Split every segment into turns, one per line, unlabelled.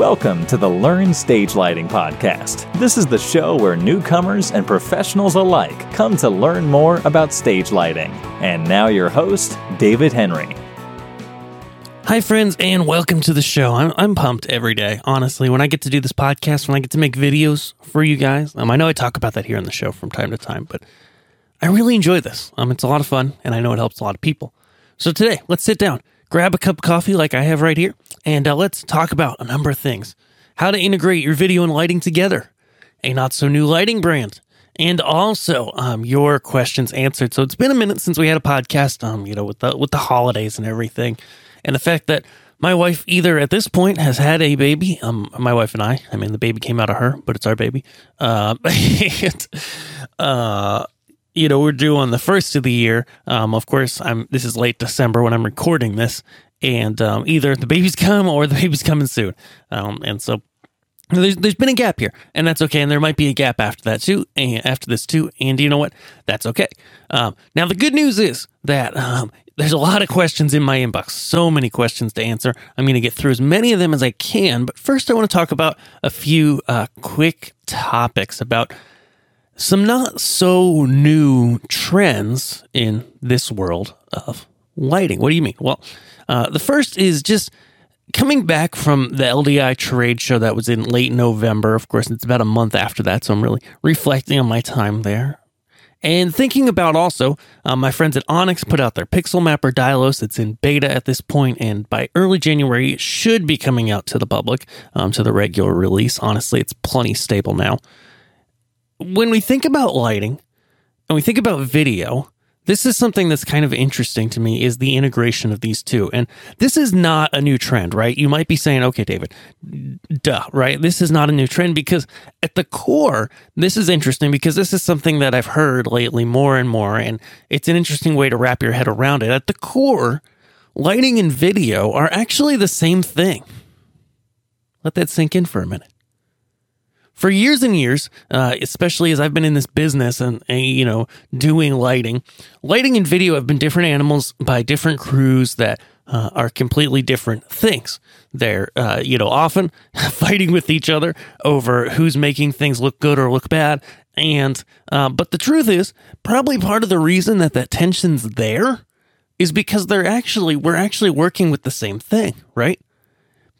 Welcome to the Learn Stage Lighting Podcast. This is the show where newcomers and professionals alike come to learn more about stage lighting. And now, your host, David Henry.
Hi, friends, and welcome to the show. I'm, I'm pumped every day, honestly. When I get to do this podcast, when I get to make videos for you guys, um, I know I talk about that here on the show from time to time, but I really enjoy this. Um, it's a lot of fun, and I know it helps a lot of people. So today, let's sit down, grab a cup of coffee like I have right here, and uh, let's talk about a number of things. How to integrate your video and lighting together, a not so new lighting brand, and also um, your questions answered. So it's been a minute since we had a podcast, um, you know, with the with the holidays and everything, and the fact that my wife either at this point has had a baby. Um, my wife and I. I mean, the baby came out of her, but it's our baby. Uh, and, uh, you know, we're due on the first of the year. Um, of course, I'm. This is late December when I'm recording this, and um, either the baby's come or the baby's coming soon. Um, and so there's there's been a gap here, and that's okay. And there might be a gap after that too, and after this too. And you know what? That's okay. Um, now the good news is that um, there's a lot of questions in my inbox. So many questions to answer. I'm going to get through as many of them as I can. But first, I want to talk about a few uh, quick topics about some not so new trends in this world of lighting. What do you mean? Well, uh, the first is just coming back from the LDI trade show that was in late November. Of course, it's about a month after that, so I'm really reflecting on my time there. And thinking about also, uh, my friends at Onyx put out their Pixel Mapper Dyalog. It's in beta at this point, and by early January, it should be coming out to the public, um, to the regular release. Honestly, it's plenty stable now when we think about lighting and we think about video, this is something that's kind of interesting to me is the integration of these two. And this is not a new trend, right? You might be saying, okay, David, duh, right? This is not a new trend because at the core, this is interesting because this is something that I've heard lately more and more. And it's an interesting way to wrap your head around it. At the core, lighting and video are actually the same thing. Let that sink in for a minute for years and years, uh, especially as I've been in this business and, and, you know doing lighting, lighting and video have been different animals by different crews that uh, are completely different things. They're uh, you know often fighting with each other over who's making things look good or look bad. And uh, but the truth is, probably part of the reason that that tension's there is because they're actually we're actually working with the same thing, right?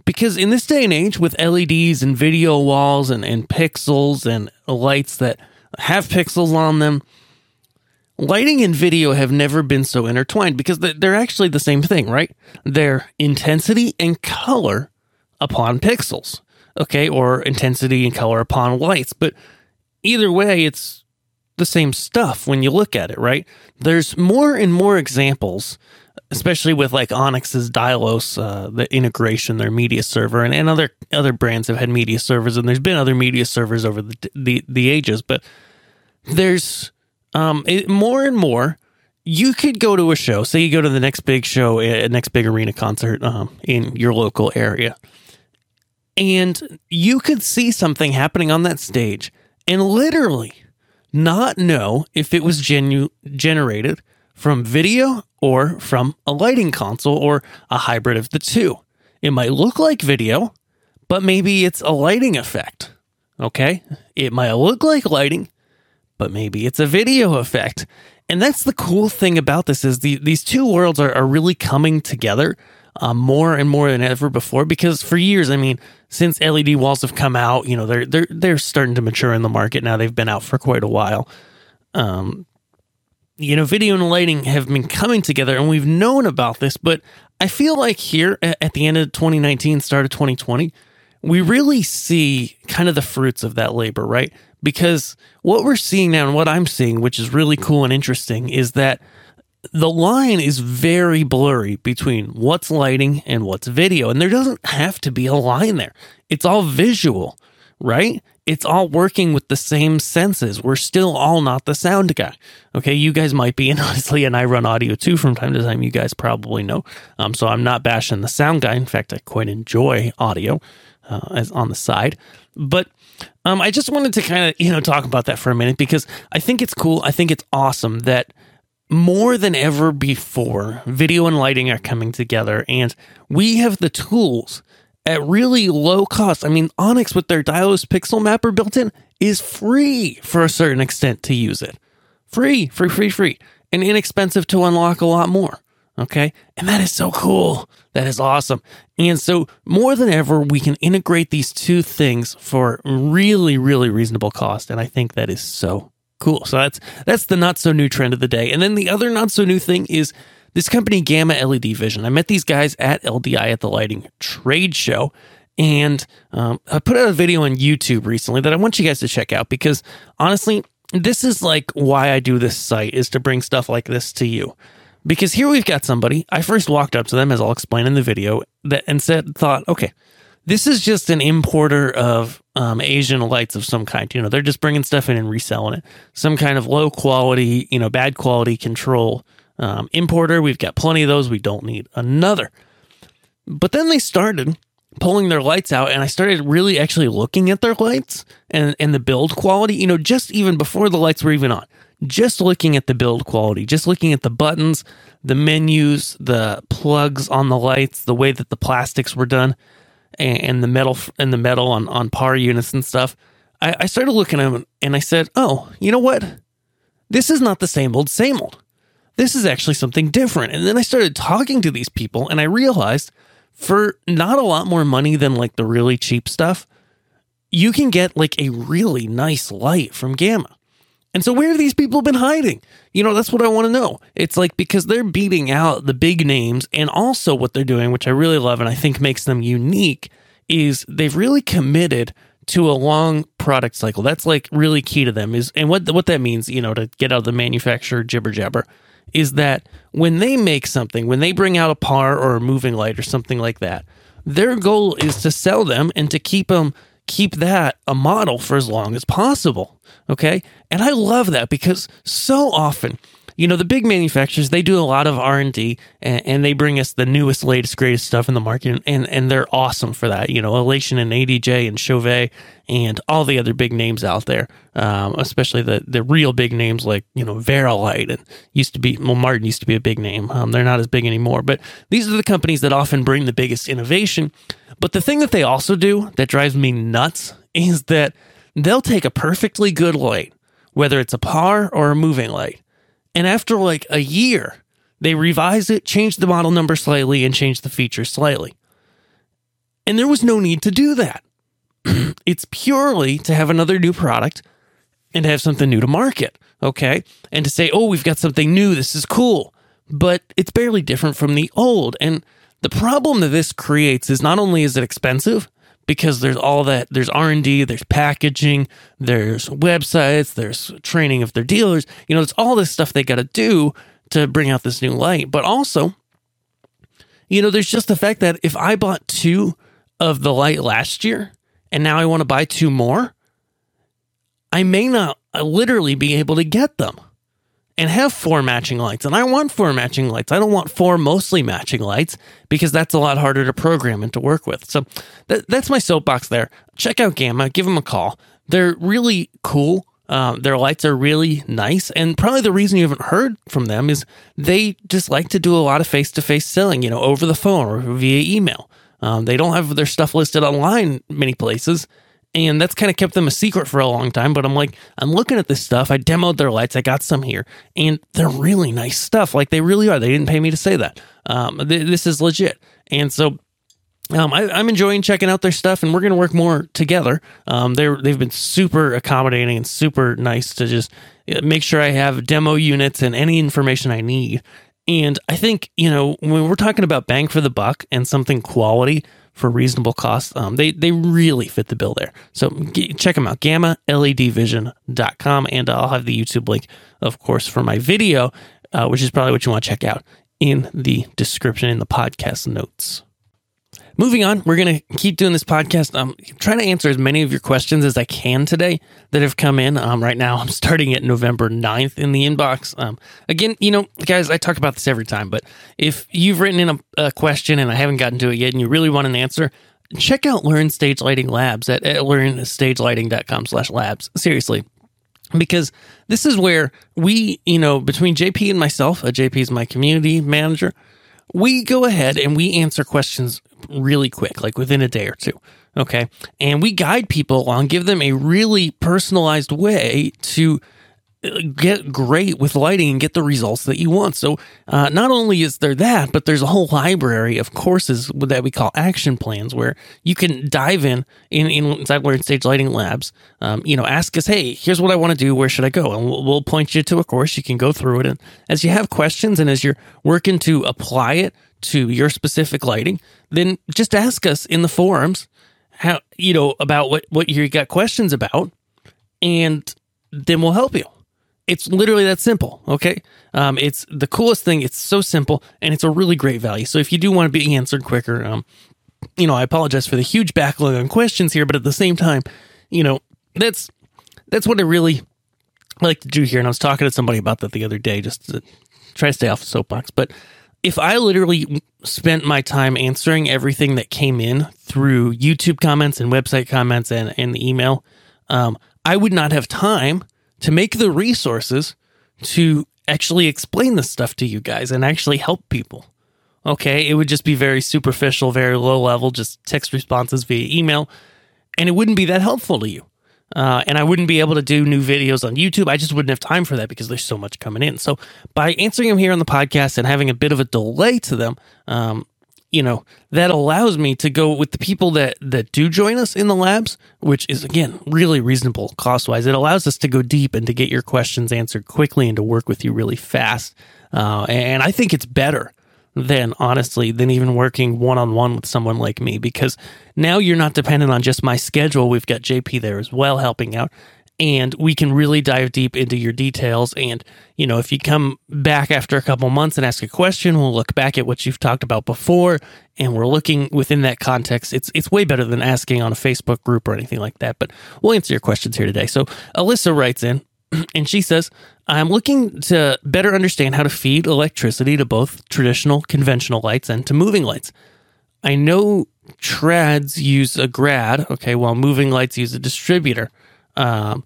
Because in this day and age, with LEDs and video walls and, and pixels and lights that have pixels on them, lighting and video have never been so intertwined because they're actually the same thing, right? They're intensity and color upon pixels, okay, or intensity and color upon lights. But either way, it's the same stuff when you look at it, right? There's more and more examples especially with like Onyx's Dyalog, uh, the integration, their media server, and, and other other brands have had media servers, and there's been other media servers over the the, the ages, but there's um, it, more and more. You could go to a show, say you go to the next big show, a uh, next big arena concert um, in your local area, and you could see something happening on that stage, and literally not know if it was genu- generated from video or from a lighting console or a hybrid of the two. It might look like video, but maybe it's a lighting effect. Okay? It might look like lighting, but maybe it's a video effect. And that's the cool thing about this is the, these two worlds are, are really coming together uh, more and more than ever before because for years, I mean, since LED walls have come out, you know, they're they're they're starting to mature in the market now. They've been out for quite a while. Um, you know, video and lighting have been coming together and we've known about this, but I feel like here at the end of 2019, start of 2020, we really see kind of the fruits of that labor, right? Because what we're seeing now and what I'm seeing, which is really cool and interesting, is that the line is very blurry between what's lighting and what's video. And there doesn't have to be a line there, it's all visual, right? It's all working with the same senses. We're still all not the sound guy. Okay, you guys might be, and honestly, and I run audio too from time to time. You guys probably know. Um, so I'm not bashing the sound guy. In fact, I quite enjoy audio uh, as on the side. But um, I just wanted to kind of you know talk about that for a minute because I think it's cool. I think it's awesome that more than ever before, video and lighting are coming together, and we have the tools at really low cost. I mean, Onyx with their Dyalog Pixel Mapper built in is free for a certain extent to use it. Free, free, free, free, and inexpensive to unlock a lot more. Okay. And that is so cool. That is awesome. And so, more than ever, we can integrate these two things for really, really reasonable cost. And I think that is so cool. So, that's, that's the not so new trend of the day. And then the other not so new thing is this company, Gamma LED Vision. I met these guys at LDI at the Lighting Trade Show. And um, I put out a video on YouTube recently that I want you guys to check out because honestly, this is like why I do this site is to bring stuff like this to you. Because here we've got somebody, I first walked up to them, as I'll explain in the video, that and said, thought, okay, this is just an importer of um, Asian lights of some kind. You know, they're just bringing stuff in and reselling it. Some kind of low quality, you know, bad quality control um, importer. We've got plenty of those. We don't need another. But then they started pulling their lights out and I started really actually looking at their lights and, and the build quality, you know, just even before the lights were even on just looking at the build quality, just looking at the buttons, the menus, the plugs on the lights, the way that the plastics were done, and, the metal and the metal on on par units and stuff, I, I started looking at them and I said, "Oh, you know what? This is not the same old, same old. This is actually something different." And then I started talking to these people, and I realized for not a lot more money than like the really cheap stuff, you can get like a really nice light from Gamma. And so, where have these people been hiding? You know, that's what I want to know. It's like because they're beating out the big names, and also what they're doing, which I really love and I think makes them unique, is they've really committed to a long product cycle. That's like really key to them. Is and what what that means, you know, to get out of the manufacturer jibber jabber, is that when they make something, when they bring out a par or a moving light or something like that, their goal is to sell them and to keep them keep that a model for as long as possible. Okay. And I love that because so often, you know, the big manufacturers, they do a lot of R&D and, and they bring us the newest, latest, greatest stuff in the market. And, and they're awesome for that. You know, Elation and ADJ and Chauvet and all the other big names out there, um, especially the, the real big names like, you know, Vari-Lite and used to be, well, Martin used to be a big name. Um, they're not as big anymore, but these are the companies that often bring the biggest innovation. But the thing that they also do that drives me nuts is that they'll take a perfectly good light, whether it's a par or a moving light, and after like a year, they revise it, change the model number slightly, and change the features slightly. And there was no need to do that. it's purely to have another new product and to have something new to market, okay? And to say, oh, we've got something new, this is cool. But it's barely different from the old. And the problem that this creates is not only is it expensive, because there's all that there's r&d there's packaging there's websites there's training of their dealers. You know it's all this stuff they got to do to bring out this new light. But also you know there's just the fact that if i bought two of the light last year and now i want to buy two more i may not uh, literally be able to get them and have four matching lights. And I want four matching lights. I don't want four mostly matching lights because that's a lot harder to program and to work with. So that, that's my soapbox there. Check out Gamma, give them a call. They're really cool. Um, their lights are really nice. And probably the reason you haven't heard from them is they just like to do a lot of face to face selling, you know, over the phone or via email. Um, they don't have their stuff listed online many places and that's kind of kept them a secret for a long time. But I'm like, I'm looking at this stuff. I demoed their lights. I got some here, and they're really nice stuff. Like they really are. They didn't pay me to say that. Um, th- this is legit, and so. Um, I, am enjoying checking out their stuff, and we're going to work more together. Um, they're they've been super accommodating and super nice to just uh, make sure I have demo units and any information I need. And I think you know when we're talking about bang for the buck and something quality, for reasonable cost. Um, they they really fit the bill there. So g- check them out, gammaledvision.com. And I'll have the YouTube link, of course, for my video, uh, which is probably what you want to check out in the description in the podcast notes. Moving on, we're going to keep doing this podcast. I'm trying to answer as many of your questions as I can today that have come in. Um, right now, I'm starting at November 9th in the inbox. Um, again, you know, guys, I talk about this every time, but if you've written in a, a question and I haven't gotten to it yet and you really want an answer, check out Learn Stage Lighting Labs at, at learnstagelighting.com slash labs. Seriously, because this is where we, you know, between JP and myself, uh, JP is my community manager, we go ahead and we answer questions really quick, like within a day or two. Okay. And we guide people along, give them a really personalized way to get great with lighting and get the results that you want. So, uh, not only is there that, but there's a whole library of courses that we call action plans where you can dive in, in, in inside Learn Stage Lighting Labs. Um, you know, ask us, hey, here's what I want to do. Where should I go? And we'll, we'll point you to a course. You can go through it. And as you have questions and as you're working to apply it to your specific lighting, then just ask us in the forums how, you know, about what, what you got questions about. And then we'll help you. It's literally that simple. Okay. Um, it's the coolest thing. It's so simple and it's a really great value. So if you do want to be answered quicker, um, you know, I apologize for the huge backlog on questions here, but at the same time, you know, that's that's what I really like to do here. And I was talking to somebody about that the other day, just to try to stay off the soapbox. But if I literally spent my time answering everything that came in through YouTube comments and website comments and, and the email, um, I would not have time to make the resources to actually explain this stuff to you guys and actually help people. Okay, it would just be very superficial, very low level, just text responses via email, and it wouldn't be that helpful to you. Uh, and I wouldn't be able to do new videos on YouTube. I just wouldn't have time for that because there's so much coming in. So by answering them here on the podcast and having a bit of a delay to them, um, you know that allows me to go with the people that that do join us in the labs which is again really reasonable cost wise it allows us to go deep and to get your questions answered quickly and to work with you really fast uh, and i think it's better than honestly than even working one-on-one with someone like me because now you're not dependent on just my schedule we've got jp there as well helping out and we can really dive deep into your details. And, you know, if you come back after a couple months and ask a question, we'll look back at what you've talked about before and we're looking within that context. It's it's way better than asking on a Facebook group or anything like that. But we'll answer your questions here today. So Alyssa writes in and she says, I'm looking to better understand how to feed electricity to both traditional conventional lights and to moving lights. I know trads use a grad, okay, while moving lights use a distributor. Um,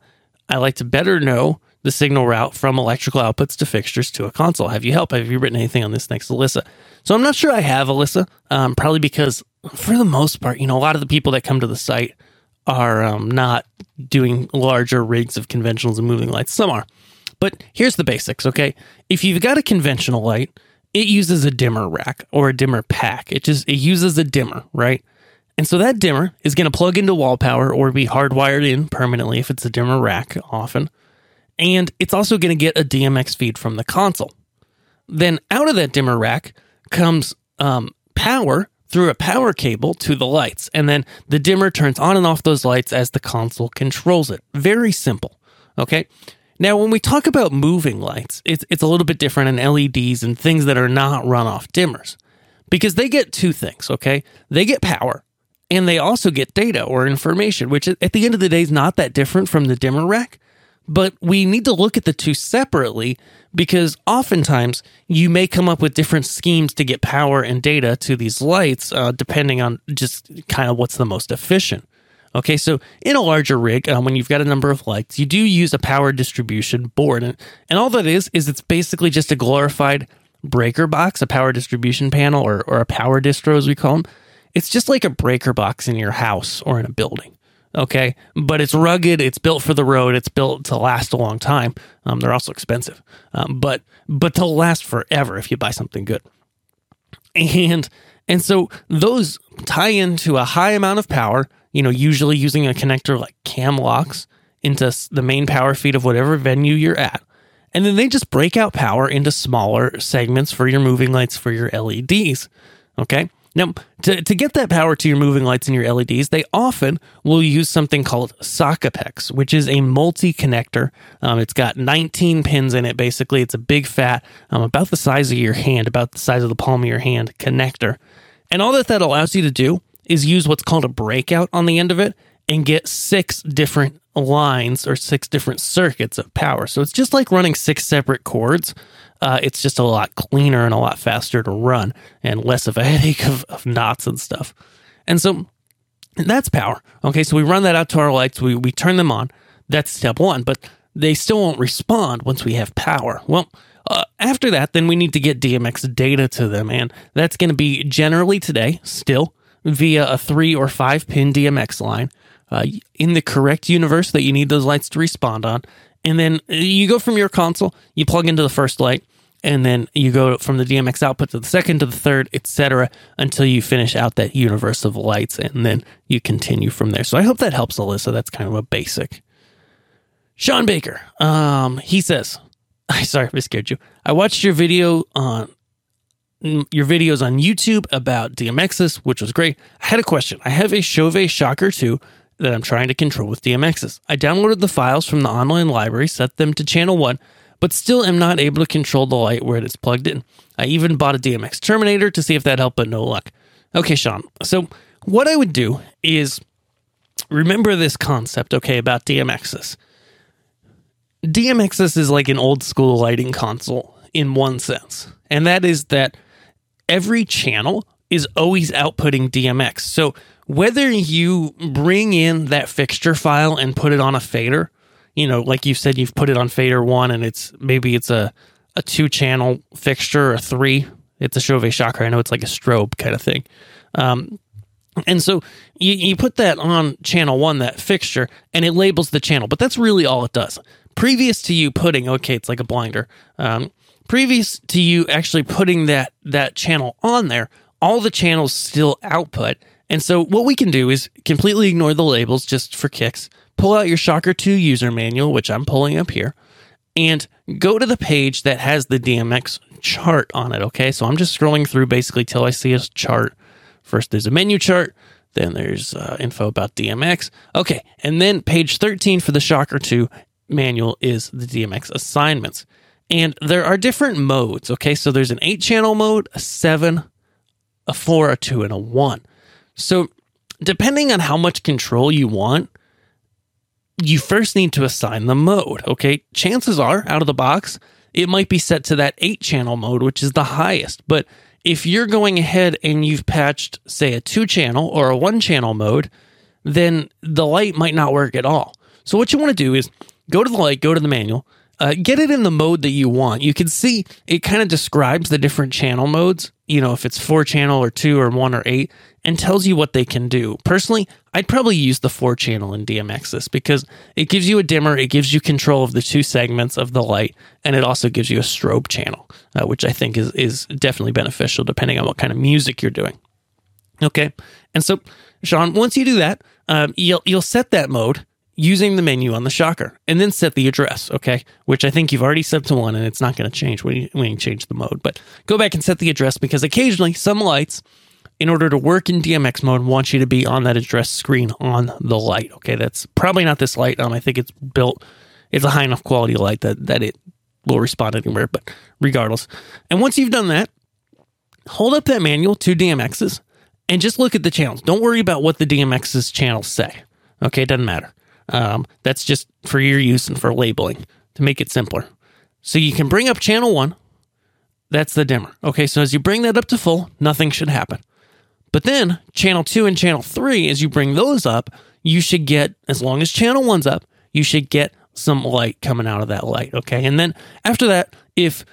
I like to better know the signal route from electrical outputs to fixtures to a console. Have you helped? Have you written anything on this next, Alyssa? So I'm not sure I have, Alyssa, um, probably because for the most part, you know, a lot of the people that come to the site are um, not doing larger rigs of conventionals and moving lights. Some are. But here's the basics, okay? If you've got a conventional light, it uses a dimmer rack or a dimmer pack. It just it uses a dimmer, right? And so that dimmer is going to plug into wall power or be hardwired in permanently if it's a dimmer rack often. And it's also going to get a DMX feed from the console. Then out of that dimmer rack comes um, power through a power cable to the lights. And then the dimmer turns on and off those lights as the console controls it. Very simple. Okay. Now, when we talk about moving lights, it's, it's a little bit different in LEDs and things that are not runoff dimmers because they get two things. Okay. They get power and they also get data or information, which at the end of the day is not that different from the dimmer rack. But we need to look at the two separately because oftentimes you may come up with different schemes to get power and data to these lights, uh, depending on just kind of what's the most efficient. Okay, so in a larger rig, um, when you've got a number of lights, you do use a power distribution board. And, and all that is, is it's basically just a glorified breaker box, a power distribution panel, or, or a power distro, as we call them it's just like a breaker box in your house or in a building. Okay. But it's rugged. It's built for the road. It's built to last a long time. Um, they're also expensive, um, but, but they'll last forever if you buy something good. And, and so those tie into a high amount of power, you know, usually using a connector like cam locks into the main power feed of whatever venue you're at. And then they just break out power into smaller segments for your moving lights, for your LEDs. Okay. Now, to, to get that power to your moving lights and your LEDs, they often will use something called Socapex, which is a multi connector. Um, it's got 19 pins in it, basically. It's a big fat, um, about the size of your hand, about the size of the palm of your hand connector. And all that that allows you to do is use what's called a breakout on the end of it and get six different lines or six different circuits of power. So it's just like running six separate cords uh, it's just a lot cleaner and a lot faster to run and less of a headache of, of knots and stuff. And so that's power. Okay, so we run that out to our lights, we, we turn them on. That's step one, but they still won't respond once we have power. Well, uh, after that, then we need to get DMX data to them, and that's going to be generally today still via a three or five pin DMX line uh, in the correct universe that you need those lights to respond on. And then you go from your console, you plug into the first light, and then you go from the DMX output to the second to the third, etc., until you finish out that universe of lights, and then you continue from there. So I hope that helps, Alyssa. That's kind of a basic. Sean Baker, um, he says, "I sorry if I scared you. I watched your video on your videos on YouTube about DMXIS, which was great. I had a question. I have a Chauvet Shocker 2 that I'm trying to control with DMXIS. I downloaded the files from the online library, set them to channel 1, but still am not able to control the light where it is plugged in. I even bought a DMX Terminator to see if that helped, but no luck. Okay, Sean. So, what I would do is remember this concept, okay, about DMXIS. DMXIS is like an old school lighting console in one sense, and that is that every channel is always outputting DMX. So whether you bring in that fixture file and put it on a fader, you know, like you said, you've put it on fader one and it's maybe it's a, a two channel fixture or a three. It's a Chauvet shocker. I know it's like a strobe kind of thing. Um, and so you, you put that on channel one, that fixture, and it labels the channel, but that's really all it does. Previous to you putting, okay, it's like a blinder. Um, previous to you actually putting that that channel on there, all the channels still output. And so what we can do is completely ignore the labels just for kicks. Pull out your Shocker 2 user manual, which I'm pulling up here, and go to the page that has the DMX chart on it. Okay, so I'm just scrolling through basically till I see a chart. First, there's a menu chart. Then there's uh, info about DMX. Okay, and then page 13 for the Shocker 2 manual is the DMX assignments. And there are different modes. Okay. So there's an eight channel mode, a seven, a four, a two, and a one. So depending on how much control you want, you first need to assign the mode. Okay. Chances are out of the box, it might be set to that eight channel mode, which is the highest. But if you're going ahead and you've patched, say, a two channel or a one channel mode, then the light might not work at all. So what you want to do is go to the light, go to the manual, uh, get it in the mode that you want. You can see it kind of describes the different channel modes, you know, if it's four channel or two or one or eight, and tells you what they can do. Personally, I'd probably use the four channel in DMXIS because it gives you a dimmer, it gives you control of the two segments of the light, and it also gives you a strobe channel, uh, which I think is, is definitely beneficial depending on what kind of music you're doing. Okay. And so, Sean, once you do that, um, you'll, you'll set that mode using the menu on the shocker and then set the address, okay? Which I think you've already set to one and it's not going to change when you, when you change the mode. But go back and set the address because occasionally some lights, in order to work in DMX mode, want you to be on that address screen on the light, okay? That's probably not this light. Um, I think it's built, it's a high enough quality light that, that it will respond anywhere, but regardless. And once you've done that, hold up that manual to DMXIS and just look at the channels. Don't worry about what the DMX's channels say. Okay, it doesn't matter. Um, that's just for your use and for labeling to make it simpler. So you can bring up channel one. That's the dimmer. Okay, so as you bring that up to full, nothing should happen. But then channel two and channel three, as you bring those up, you should get, as long as channel one's up, you should get some light coming out of that light. Okay. And then after that, if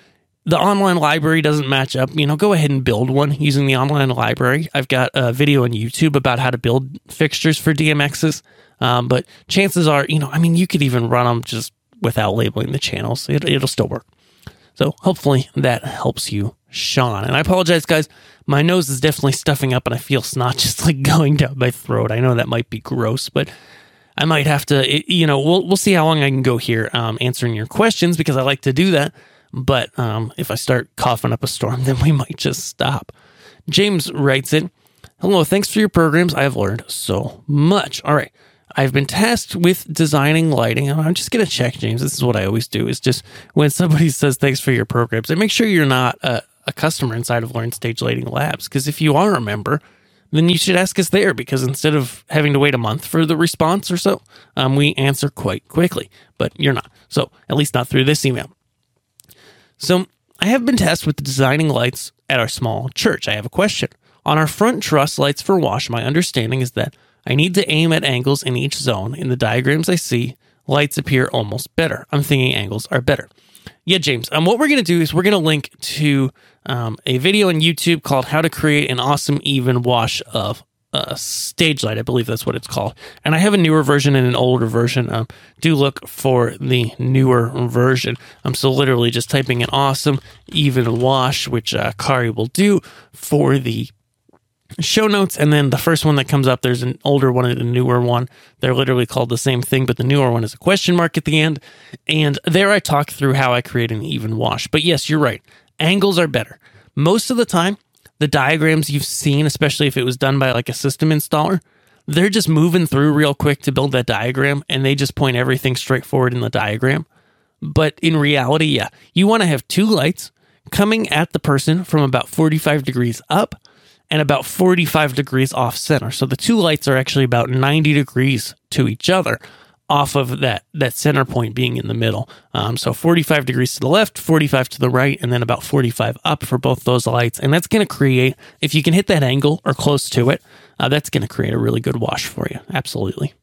the online library doesn't match up, you know, go ahead and build one using the online library. I've got a video on YouTube about how to build fixtures for DMXIS. Um, but chances are, you know, I mean, you could even run them just without labeling the channels. It, it'll still work. So hopefully that helps you, Sean. And I apologize, guys. My nose is definitely stuffing up and I feel snot just like going down my throat. I know that might be gross, but I might have to, it, you know, we'll, we'll see how long I can go here um, answering your questions because I like to do that. But um, if I start coughing up a storm, then we might just stop. James writes it Hello, thanks for your programs. I have learned so much. All right. I've been tasked with designing lighting. and I'm just going to check, James. This is what I always do is just when somebody says thanks for your programs, I make sure you're not a, a customer inside of Learn Stage Lighting Labs. Because if you are a member, then you should ask us there because instead of having to wait a month for the response or so, um, we answer quite quickly. But you're not. So at least not through this email. So I have been tasked with designing lights at our small church. I have a question. On our front truss lights for wash, my understanding is that I need to aim at angles in each zone. In the diagrams I see, lights appear almost better. I'm thinking angles are better. Yeah, James. Um, what we're going to do is we're going to link to um, a video on YouTube called How to Create an Awesome Even Wash of uh, stage light. I believe that's what it's called. And I have a newer version and an older version. Um, do look for the newer version. I'm so literally just typing in awesome even wash, which uh, Kari will do for the show notes. And then the first one that comes up, there's an older one and a newer one. They're literally called the same thing, but the newer one is a question mark at the end. And there I talk through how I create an even wash. But yes, you're right. Angles are better. Most of the time, the diagrams you've seen, especially if it was done by like a system installer, they're just moving through real quick to build that diagram and they just point everything straight forward in the diagram. But in reality, yeah, you want to have two lights coming at the person from about 45 degrees up and about 45 degrees off center. So the two lights are actually about 90 degrees to each other off of that that center point being in the middle. Um, so 45 degrees to the left, 45 to the right, and then about 45 up for both those lights. And that's going to create, if you can hit that angle or close to it, uh, that's going to create a really good wash for you. Absolutely.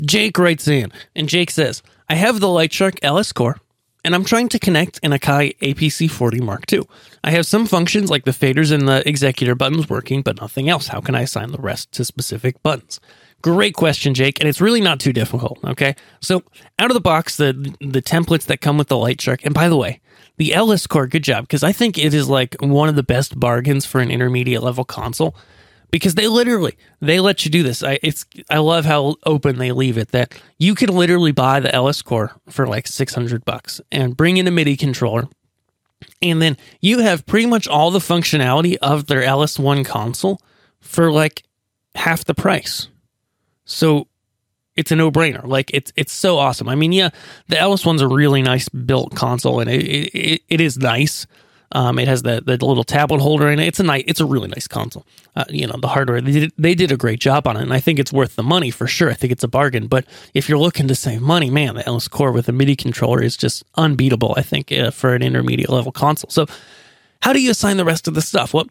Jake writes in, and Jake says, I have the Light Shark LS Core, and I'm trying to connect an Akai APC 40 Mark II. I have some functions like the faders and the executor buttons working, but nothing else. How can I assign the rest to specific buttons? Great question, Jake, and it's really not too difficult. Okay, so out of the box, the the templates that come with the Light Lightshark, and by the way, the LS Core, good job, because I think it is like one of the best bargains for an intermediate level console, because they literally they let you do this. I it's I love how open they leave it that you can literally buy the LS Core for like six hundred bucks and bring in a MIDI controller, and then you have pretty much all the functionality of their LS1 console for like half the price. So it's a no brainer. Like it's it's so awesome. I mean, yeah, the LS one's a really nice built console, and it it, it is nice. Um, it has the, the little tablet holder in it. It's a nice, it's a really nice console. Uh, you know, the hardware they did they did a great job on it, and I think it's worth the money for sure. I think it's a bargain. But if you're looking to save money, man, the LS Core with a MIDI controller is just unbeatable. I think uh, for an intermediate level console. So, how do you assign the rest of the stuff? Well,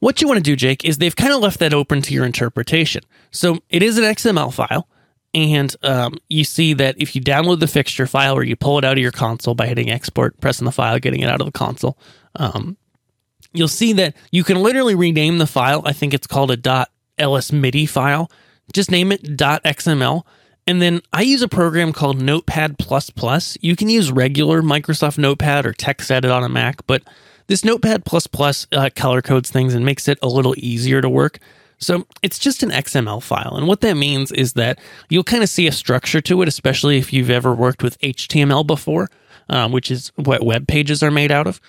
what you want to do, Jake, is they've kind of left that open to your interpretation. So it is an XML file. And um, you see that if you download the fixture file or you pull it out of your console by hitting export, pressing the file, getting it out of the console, um, you'll see that you can literally rename the file. I think it's called a .lsmidi file. Just name it .xml. And then I use a program called Notepad++. You can use regular Microsoft Notepad or TextEdit on a Mac, but this Notepad++ uh, color codes things and makes it a little easier to work. So it's just an XML file. And what that means is that you'll kind of see a structure to it, especially if you've ever worked with HTML before, um, which is what web pages are made out of.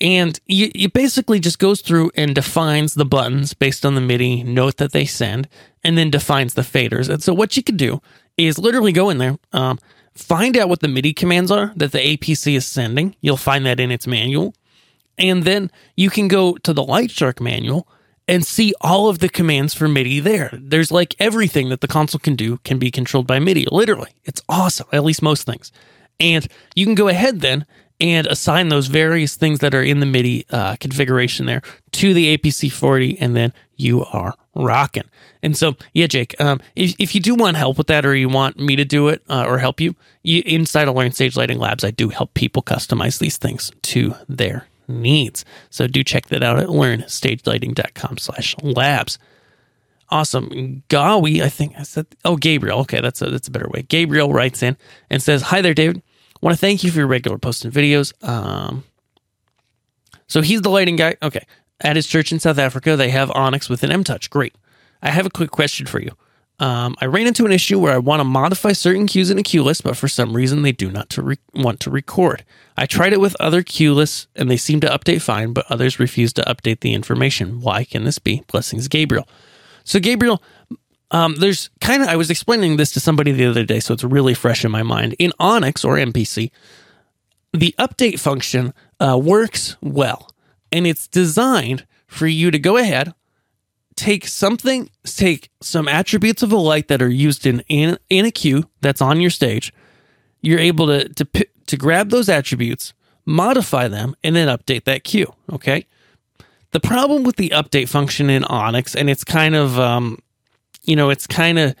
And it basically just goes through and defines the buttons based on the MIDI note that they send, and then defines the faders. And so what you can do is literally go in there, um, find out what the MIDI commands are that the APC is sending. You'll find that in its manual. And then you can go to the Lightshark manual and see all of the commands for MIDI there. There's like everything that the console can do can be controlled by MIDI. Literally, it's awesome, at least most things. And you can go ahead then and assign those various things that are in the MIDI uh, configuration there to the APC 40, and then you are rocking. And so, yeah, Jake, um, if, if you do want help with that or you want me to do it uh, or help you, you, inside of Learn Stage Lighting Labs, I do help people customize these things to their needs. So do check that out at learnstagelighting.com slash labs. Awesome. Gawi, I think I said, oh, Gabriel. Okay, that's a, that's a better way. Gabriel writes in and says, Hi there, David. Want to thank you for your regular posting videos. Um, so he's the lighting guy. Okay. At his church in South Africa, they have Onyx with an M Touch. Great. I have a quick question for you. Um, I ran into an issue where I want to modify certain cues in a cue list, but for some reason they do not to re- want to record. I tried it with other cue lists and they seem to update fine, but others refuse to update the information. Why can this be? Blessings, Gabriel. So, Gabriel, um, there's kind of, I was explaining this to somebody the other day, so it's really fresh in my mind. In Onyx or MPC, the update function uh, works well and it's designed for you to go ahead, take something, take some attributes of a light that are used in in, in a cue that's on your stage. You're able to to to grab those attributes, modify them, and then update that cue. Okay. The problem with the update function in Onyx, and it's kind of, um, you know, it's kind of,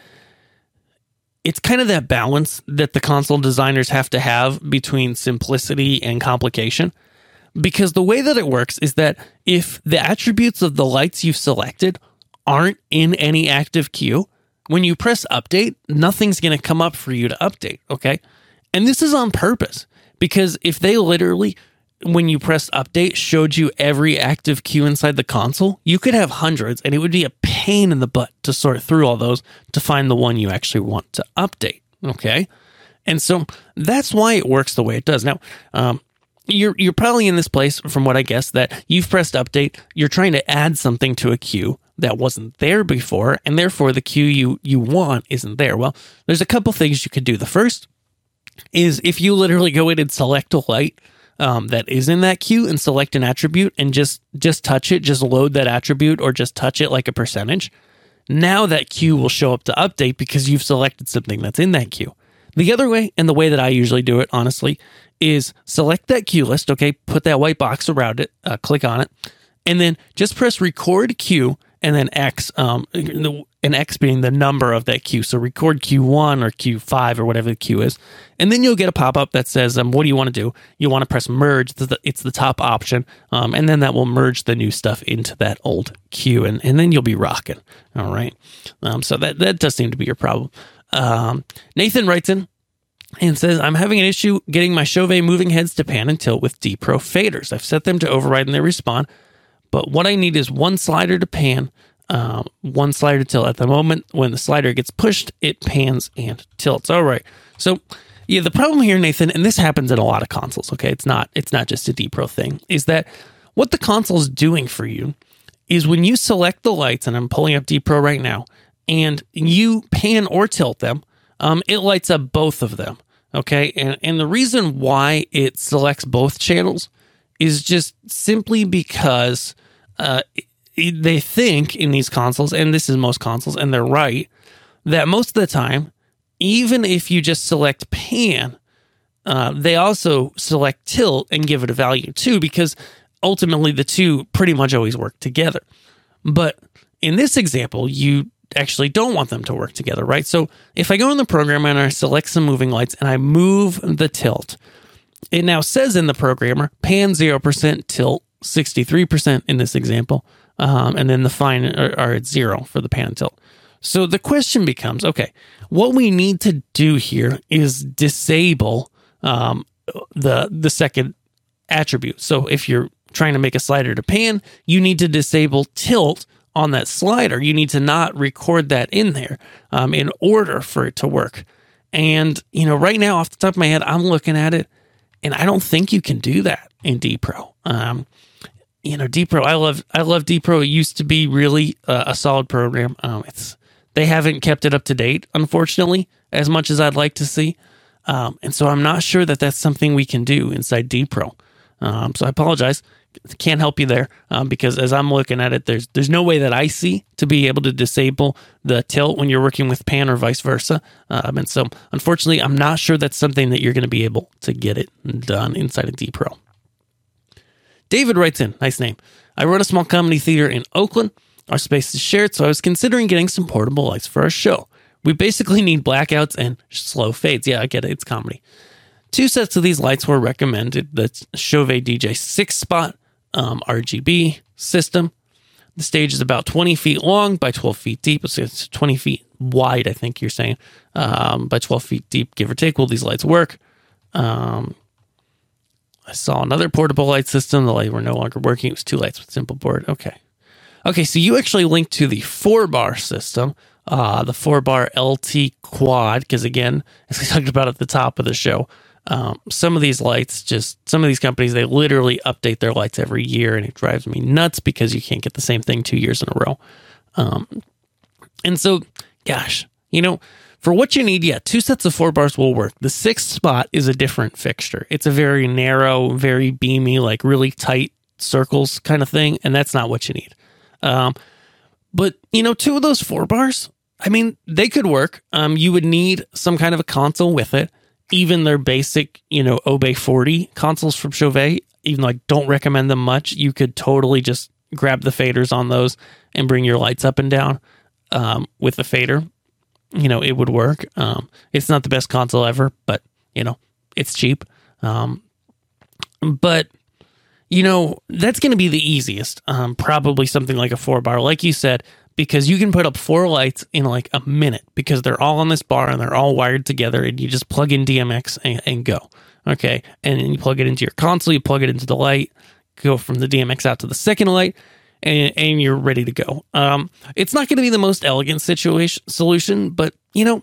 it's kind of that balance that the console designers have to have between simplicity and complication. Because the way that it works is that if the attributes of the lights you've selected aren't in any active cue, when you press update, nothing's going to come up for you to update. Okay. And this is on purpose because if they literally, when you press update, showed you every active cue inside the console, you could have hundreds and it would be a pain in the butt to sort through all those to find the one you actually want to update. Okay. And so that's why it works the way it does. Now, um, you're you're probably in this place from what I guess that you've pressed update, you're trying to add something to a cue that wasn't there before, and therefore the cue you you want isn't there. Well, there's a couple things you could do. The first is if you literally go in and select a light um, that is in that cue and select an attribute and just just touch it, just load that attribute or just touch it like a percentage. Now that cue will show up to update because you've selected something that's in that cue. The other way, and the way that I usually do it, honestly, is select that cue list. Okay, put that white box around it, uh, click on it, and then just press record cue and then X, um, an X being the number of that cue. So record Q1 or Q5 or whatever the cue is. And then you'll get a pop up that says, um, what do you want to do? You want to press merge. It's the top option. Um, and then that will merge the new stuff into that old cue. And, and then you'll be rocking. All right. Um, so that, that does seem to be your problem. Um, Nathan writes in and says, I'm having an issue getting my Chauvet moving heads to pan and tilt with D Pro faders. I've set them to override and they respond, but what I need is one slider to pan, um, one slider to tilt. At the moment, when the slider gets pushed, it pans and tilts. All right. So, yeah, the problem here, Nathan, and this happens in a lot of consoles. Okay, it's not it's not just a D Pro thing. Is that what the console is doing for you? Is when you select the lights, and I'm pulling up D Pro right now, and you pan or tilt them, um, it lights up both of them. Okay. And, and the reason why it selects both channels is just simply because uh, they think in these consoles, and this is most consoles, and they're right, that most of the time, even if you just select pan, uh, they also select tilt and give it a value too, because ultimately the two pretty much always work together. But in this example, you actually don't want them to work together, right? So if I go in the program and I select some moving lights and I move the tilt, it now says in the programmer pan 0%, tilt 63% in this example, um, and then the fine are, are at zero for the pan tilt. So the question becomes okay, what we need to do here is disable um, the the second attribute. So if you're trying to make a slider to pan, you need to disable tilt on that slider. You need to not record that in there um, in order for it to work. And, you know, right now, off the top of my head, I'm looking at it and I don't think you can do that in D Pro. Um, you know, D Pro, I love, I love D Pro. It used to be really uh, a solid program. Um, it's, they haven't kept it up to date, unfortunately, as much as I'd like to see. Um, and so I'm not sure that that's something we can do inside D Pro. Um, so I apologize can't help you there um, because as I'm looking at it, there's there's no way that I see to be able to disable the tilt when you're working with pan or vice versa. Um, and so, unfortunately, I'm not sure that's something that you're going to be able to get it done inside of D Pro. David writes in, nice name. I run a small comedy theater in Oakland. Our space is shared, so I was considering getting some portable lights for our show. We basically need blackouts and slow fades. Yeah, I get it. It's comedy. Two sets of these lights were recommended the Chauvet DJ 6 spot um, RGB system. The stage is about 20 feet long by 12 feet deep. So it's 20 feet wide, I think you're saying, um, by 12 feet deep, give or take. Will these lights work? Um, I saw another portable light system. The lights were no longer working. It was two lights with simple board. Okay. Okay, so you actually linked to the four bar system, uh, the four bar LT quad, because again, as we talked about at the top of the show, um, some of these lights just some of these companies they literally update their lights every year and it drives me nuts because you can't get the same thing two years in a row um, and so gosh you know for what you need yeah two sets of four bars will work. The sixth spot is a different fixture. It's a very narrow very beamy like really tight circles kind of thing and that's not what you need. Um, but you know two of those four bars i mean they could work. Um, you would need some kind of a console with it. Even their basic, you know, Obey 40 consoles from Chauvet, even though I don't recommend them much, you could totally just grab the faders on those and bring your lights up and down um, with the fader. You know, it would work. Um, it's not the best console ever, but, you know, it's cheap. Um, but, you know, that's going to be the easiest. Um, probably something like a four bar. Like you said, because you can put up four lights in like a minute because they're all on this bar and they're all wired together and you just plug in DMX and, and go. Okay. And you plug it into your console, you plug it into the light, go from the DMX out to the second light, and, and you're ready to go. Um, it's not going to be the most elegant situation solution, but you know,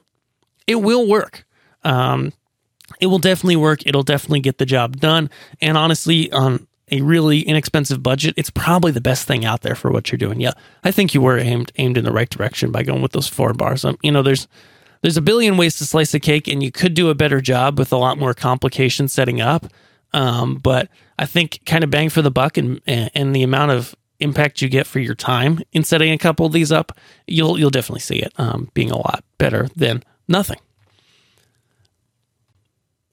it will work. Um, it will definitely work. It'll definitely get the job done. And honestly, on a really inexpensive budget, it's probably the best thing out there for what you're doing. Yeah, I think you were aimed aimed in the right direction by going with those four bars. Um, you know, there's there's a billion ways to slice a cake, and you could do a better job with a lot more complications setting up. Um, but I think kind of bang for the buck and and the amount of impact you get for your time in setting a couple of these up, you'll you'll definitely see it um, being a lot better than nothing.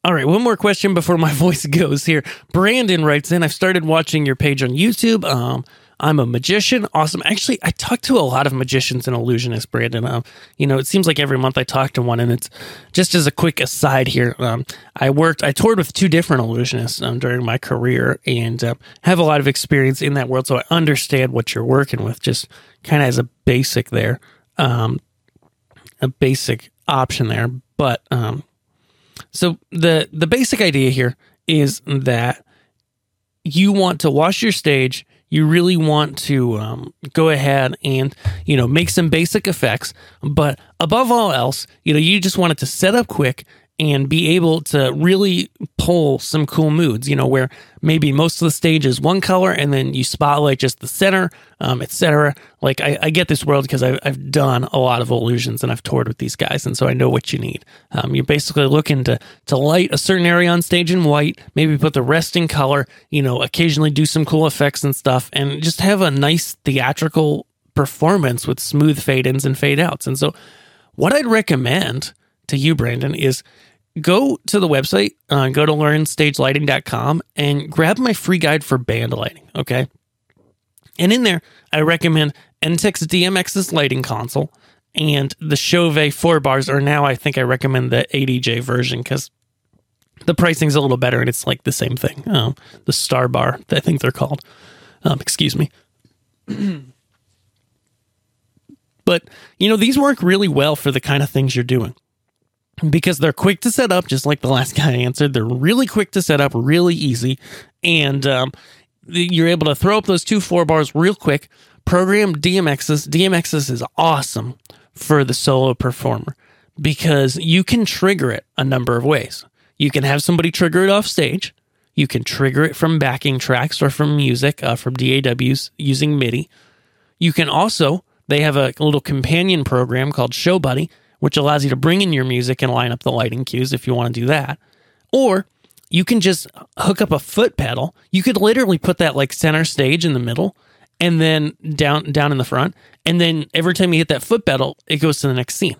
All right, one more question before my voice goes here. Brandon writes in, I've started watching your page on YouTube. Um, I'm a magician. Awesome. Actually, I talk to a lot of magicians and illusionists, Brandon. Um, you know, it seems like every month I talk to one, and it's just as a quick aside here. Um, I worked, I toured with two different illusionists um, during my career and uh, have a lot of experience in that world. So I understand what you're working with, just kind of as a basic there, um, a basic option there. But um, so the the basic idea here is that you want to wash your stage you really want to um, go ahead and you know make some basic effects but above all else you know you just want it to set up quick and be able to really pull some cool moods, you know, where maybe most of the stage is one color and then you spotlight just the center, um, etc. Like I, I, get this world because I've, I've, done a lot of illusions and I've toured with these guys, and so I know what you need. Um, you're basically looking to to light a certain area on stage in white, maybe put the rest in color, you know, occasionally do some cool effects and stuff, and just have a nice theatrical performance with smooth fade ins and fade outs. And so, what I'd recommend to you, Brandon, is go to the website, uh, go to learnstagelighting.com and grab my free guide for band lighting. Okay. And in there, I recommend Enttec DMXIS lighting console and the Chauvet 4 bars, or now I think I recommend the ADJ version because the pricing's a little better and it's like the same thing. Um, the Star Bar, I think they're called. Um, excuse me. but, you know, these work really well for the kind of things you're doing because they're quick to set up, just like the last guy answered. They're really quick to set up, really easy, and um, you're able to throw up those two four bars real quick. Program DMXIS. DMXIS is awesome for the solo performer because you can trigger it a number of ways. You can have somebody trigger it off stage. You can trigger it from backing tracks or from music, uh, from DAWs using MIDI. You can also, they have a little companion program called Show Buddy which allows you to bring in your music and line up the lighting cues if you want to do that. Or you can just hook up a foot pedal. You could literally put that like center stage in the middle and then down down in the front. And then every time you hit that foot pedal, it goes to the next scene.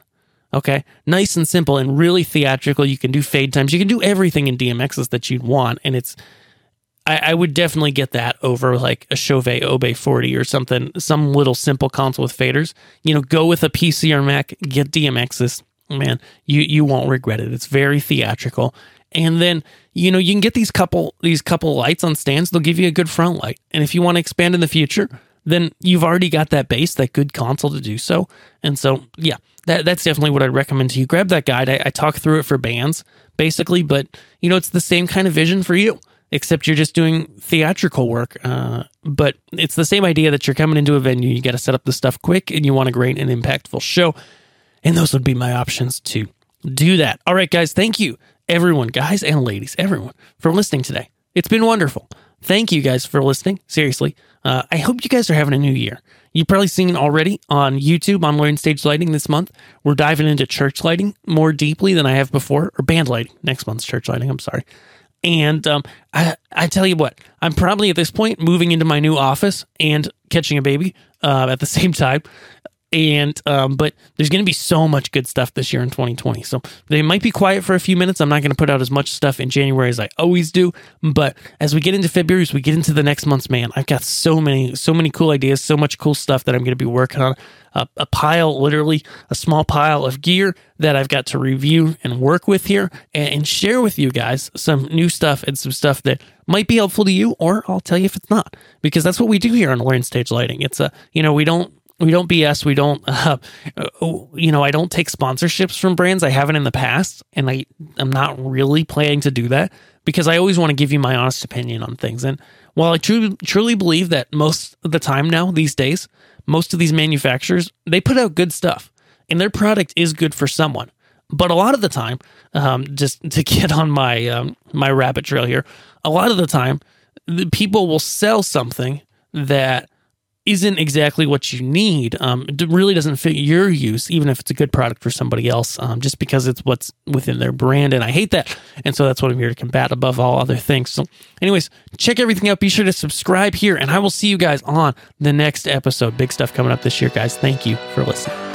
Okay. Nice and simple and really theatrical. You can do fade times. You can do everything in DMXIS that you'd want. And it's I, I, would definitely get that over like a Chauvet Obey 40 or something, some little simple console with faders. You know, go with a PC or Mac, get DMXIS. Man, you you won't regret it. It's very theatrical. And then, you know, you can get these couple these couple lights on stands, they'll give you a good front light. And if you want to expand in the future, then you've already got that base, that good console to do so. And so, yeah, that, that's definitely what I'd recommend to you. Grab that guide. I, I talk through it for bands, basically, but you know, it's the same kind of vision for you except you're just doing theatrical work. Uh, but it's the same idea that you're coming into a venue, you got to set up the stuff quick, and you want a great and impactful show. And those would be my options to do that. All right, guys, thank you, everyone, guys and ladies, everyone, for listening today. It's been wonderful. Thank you guys for listening. Seriously, uh, I hope you guys are having a new year. You've probably seen already on YouTube on Learn Stage Lighting this month. We're diving into church lighting more deeply than I have before, or band lighting. Next month's church lighting. I'm sorry. And um, I, I tell you what, I'm probably at this point moving into my new office and catching a baby uh, at the same time and um, but there's going to be so much good stuff this year in 2020 so they might be quiet for a few minutes. I'm not going to put out as much stuff in january as i always do. But as we get into february as we get into the next month's man i've got so many so many cool ideas so much cool stuff that i'm going to be working on. A, pile literally a small pile of gear that i've got to review and work with here and, and share with you guys some new stuff and some stuff that might be helpful to you or i'll tell you if it's not. Because that's what we do here on learn stage lighting. It's a you know we don't we don't BS. We don't, uh, you know, I don't take sponsorships from brands. I haven't in the past, and I I'm not really planning to do that because I always want to give you my honest opinion on things. And while I truly truly believe that most of the time now these days, most of these manufacturers they put out good stuff, and their product is good for someone. But a lot of the time, um, just to get on my um, my rabbit trail here, a lot of the time, the people will sell something that isn't exactly what you need. Um, it really doesn't fit your use, even if it's a good product for somebody else, um, just because it's what's within their brand. And I hate that. And so that's what I'm here to combat above all other things. So, anyways, check everything out. Be sure to subscribe here, and I will see you guys on the next episode. Big stuff coming up this year, guys. Thank you for listening.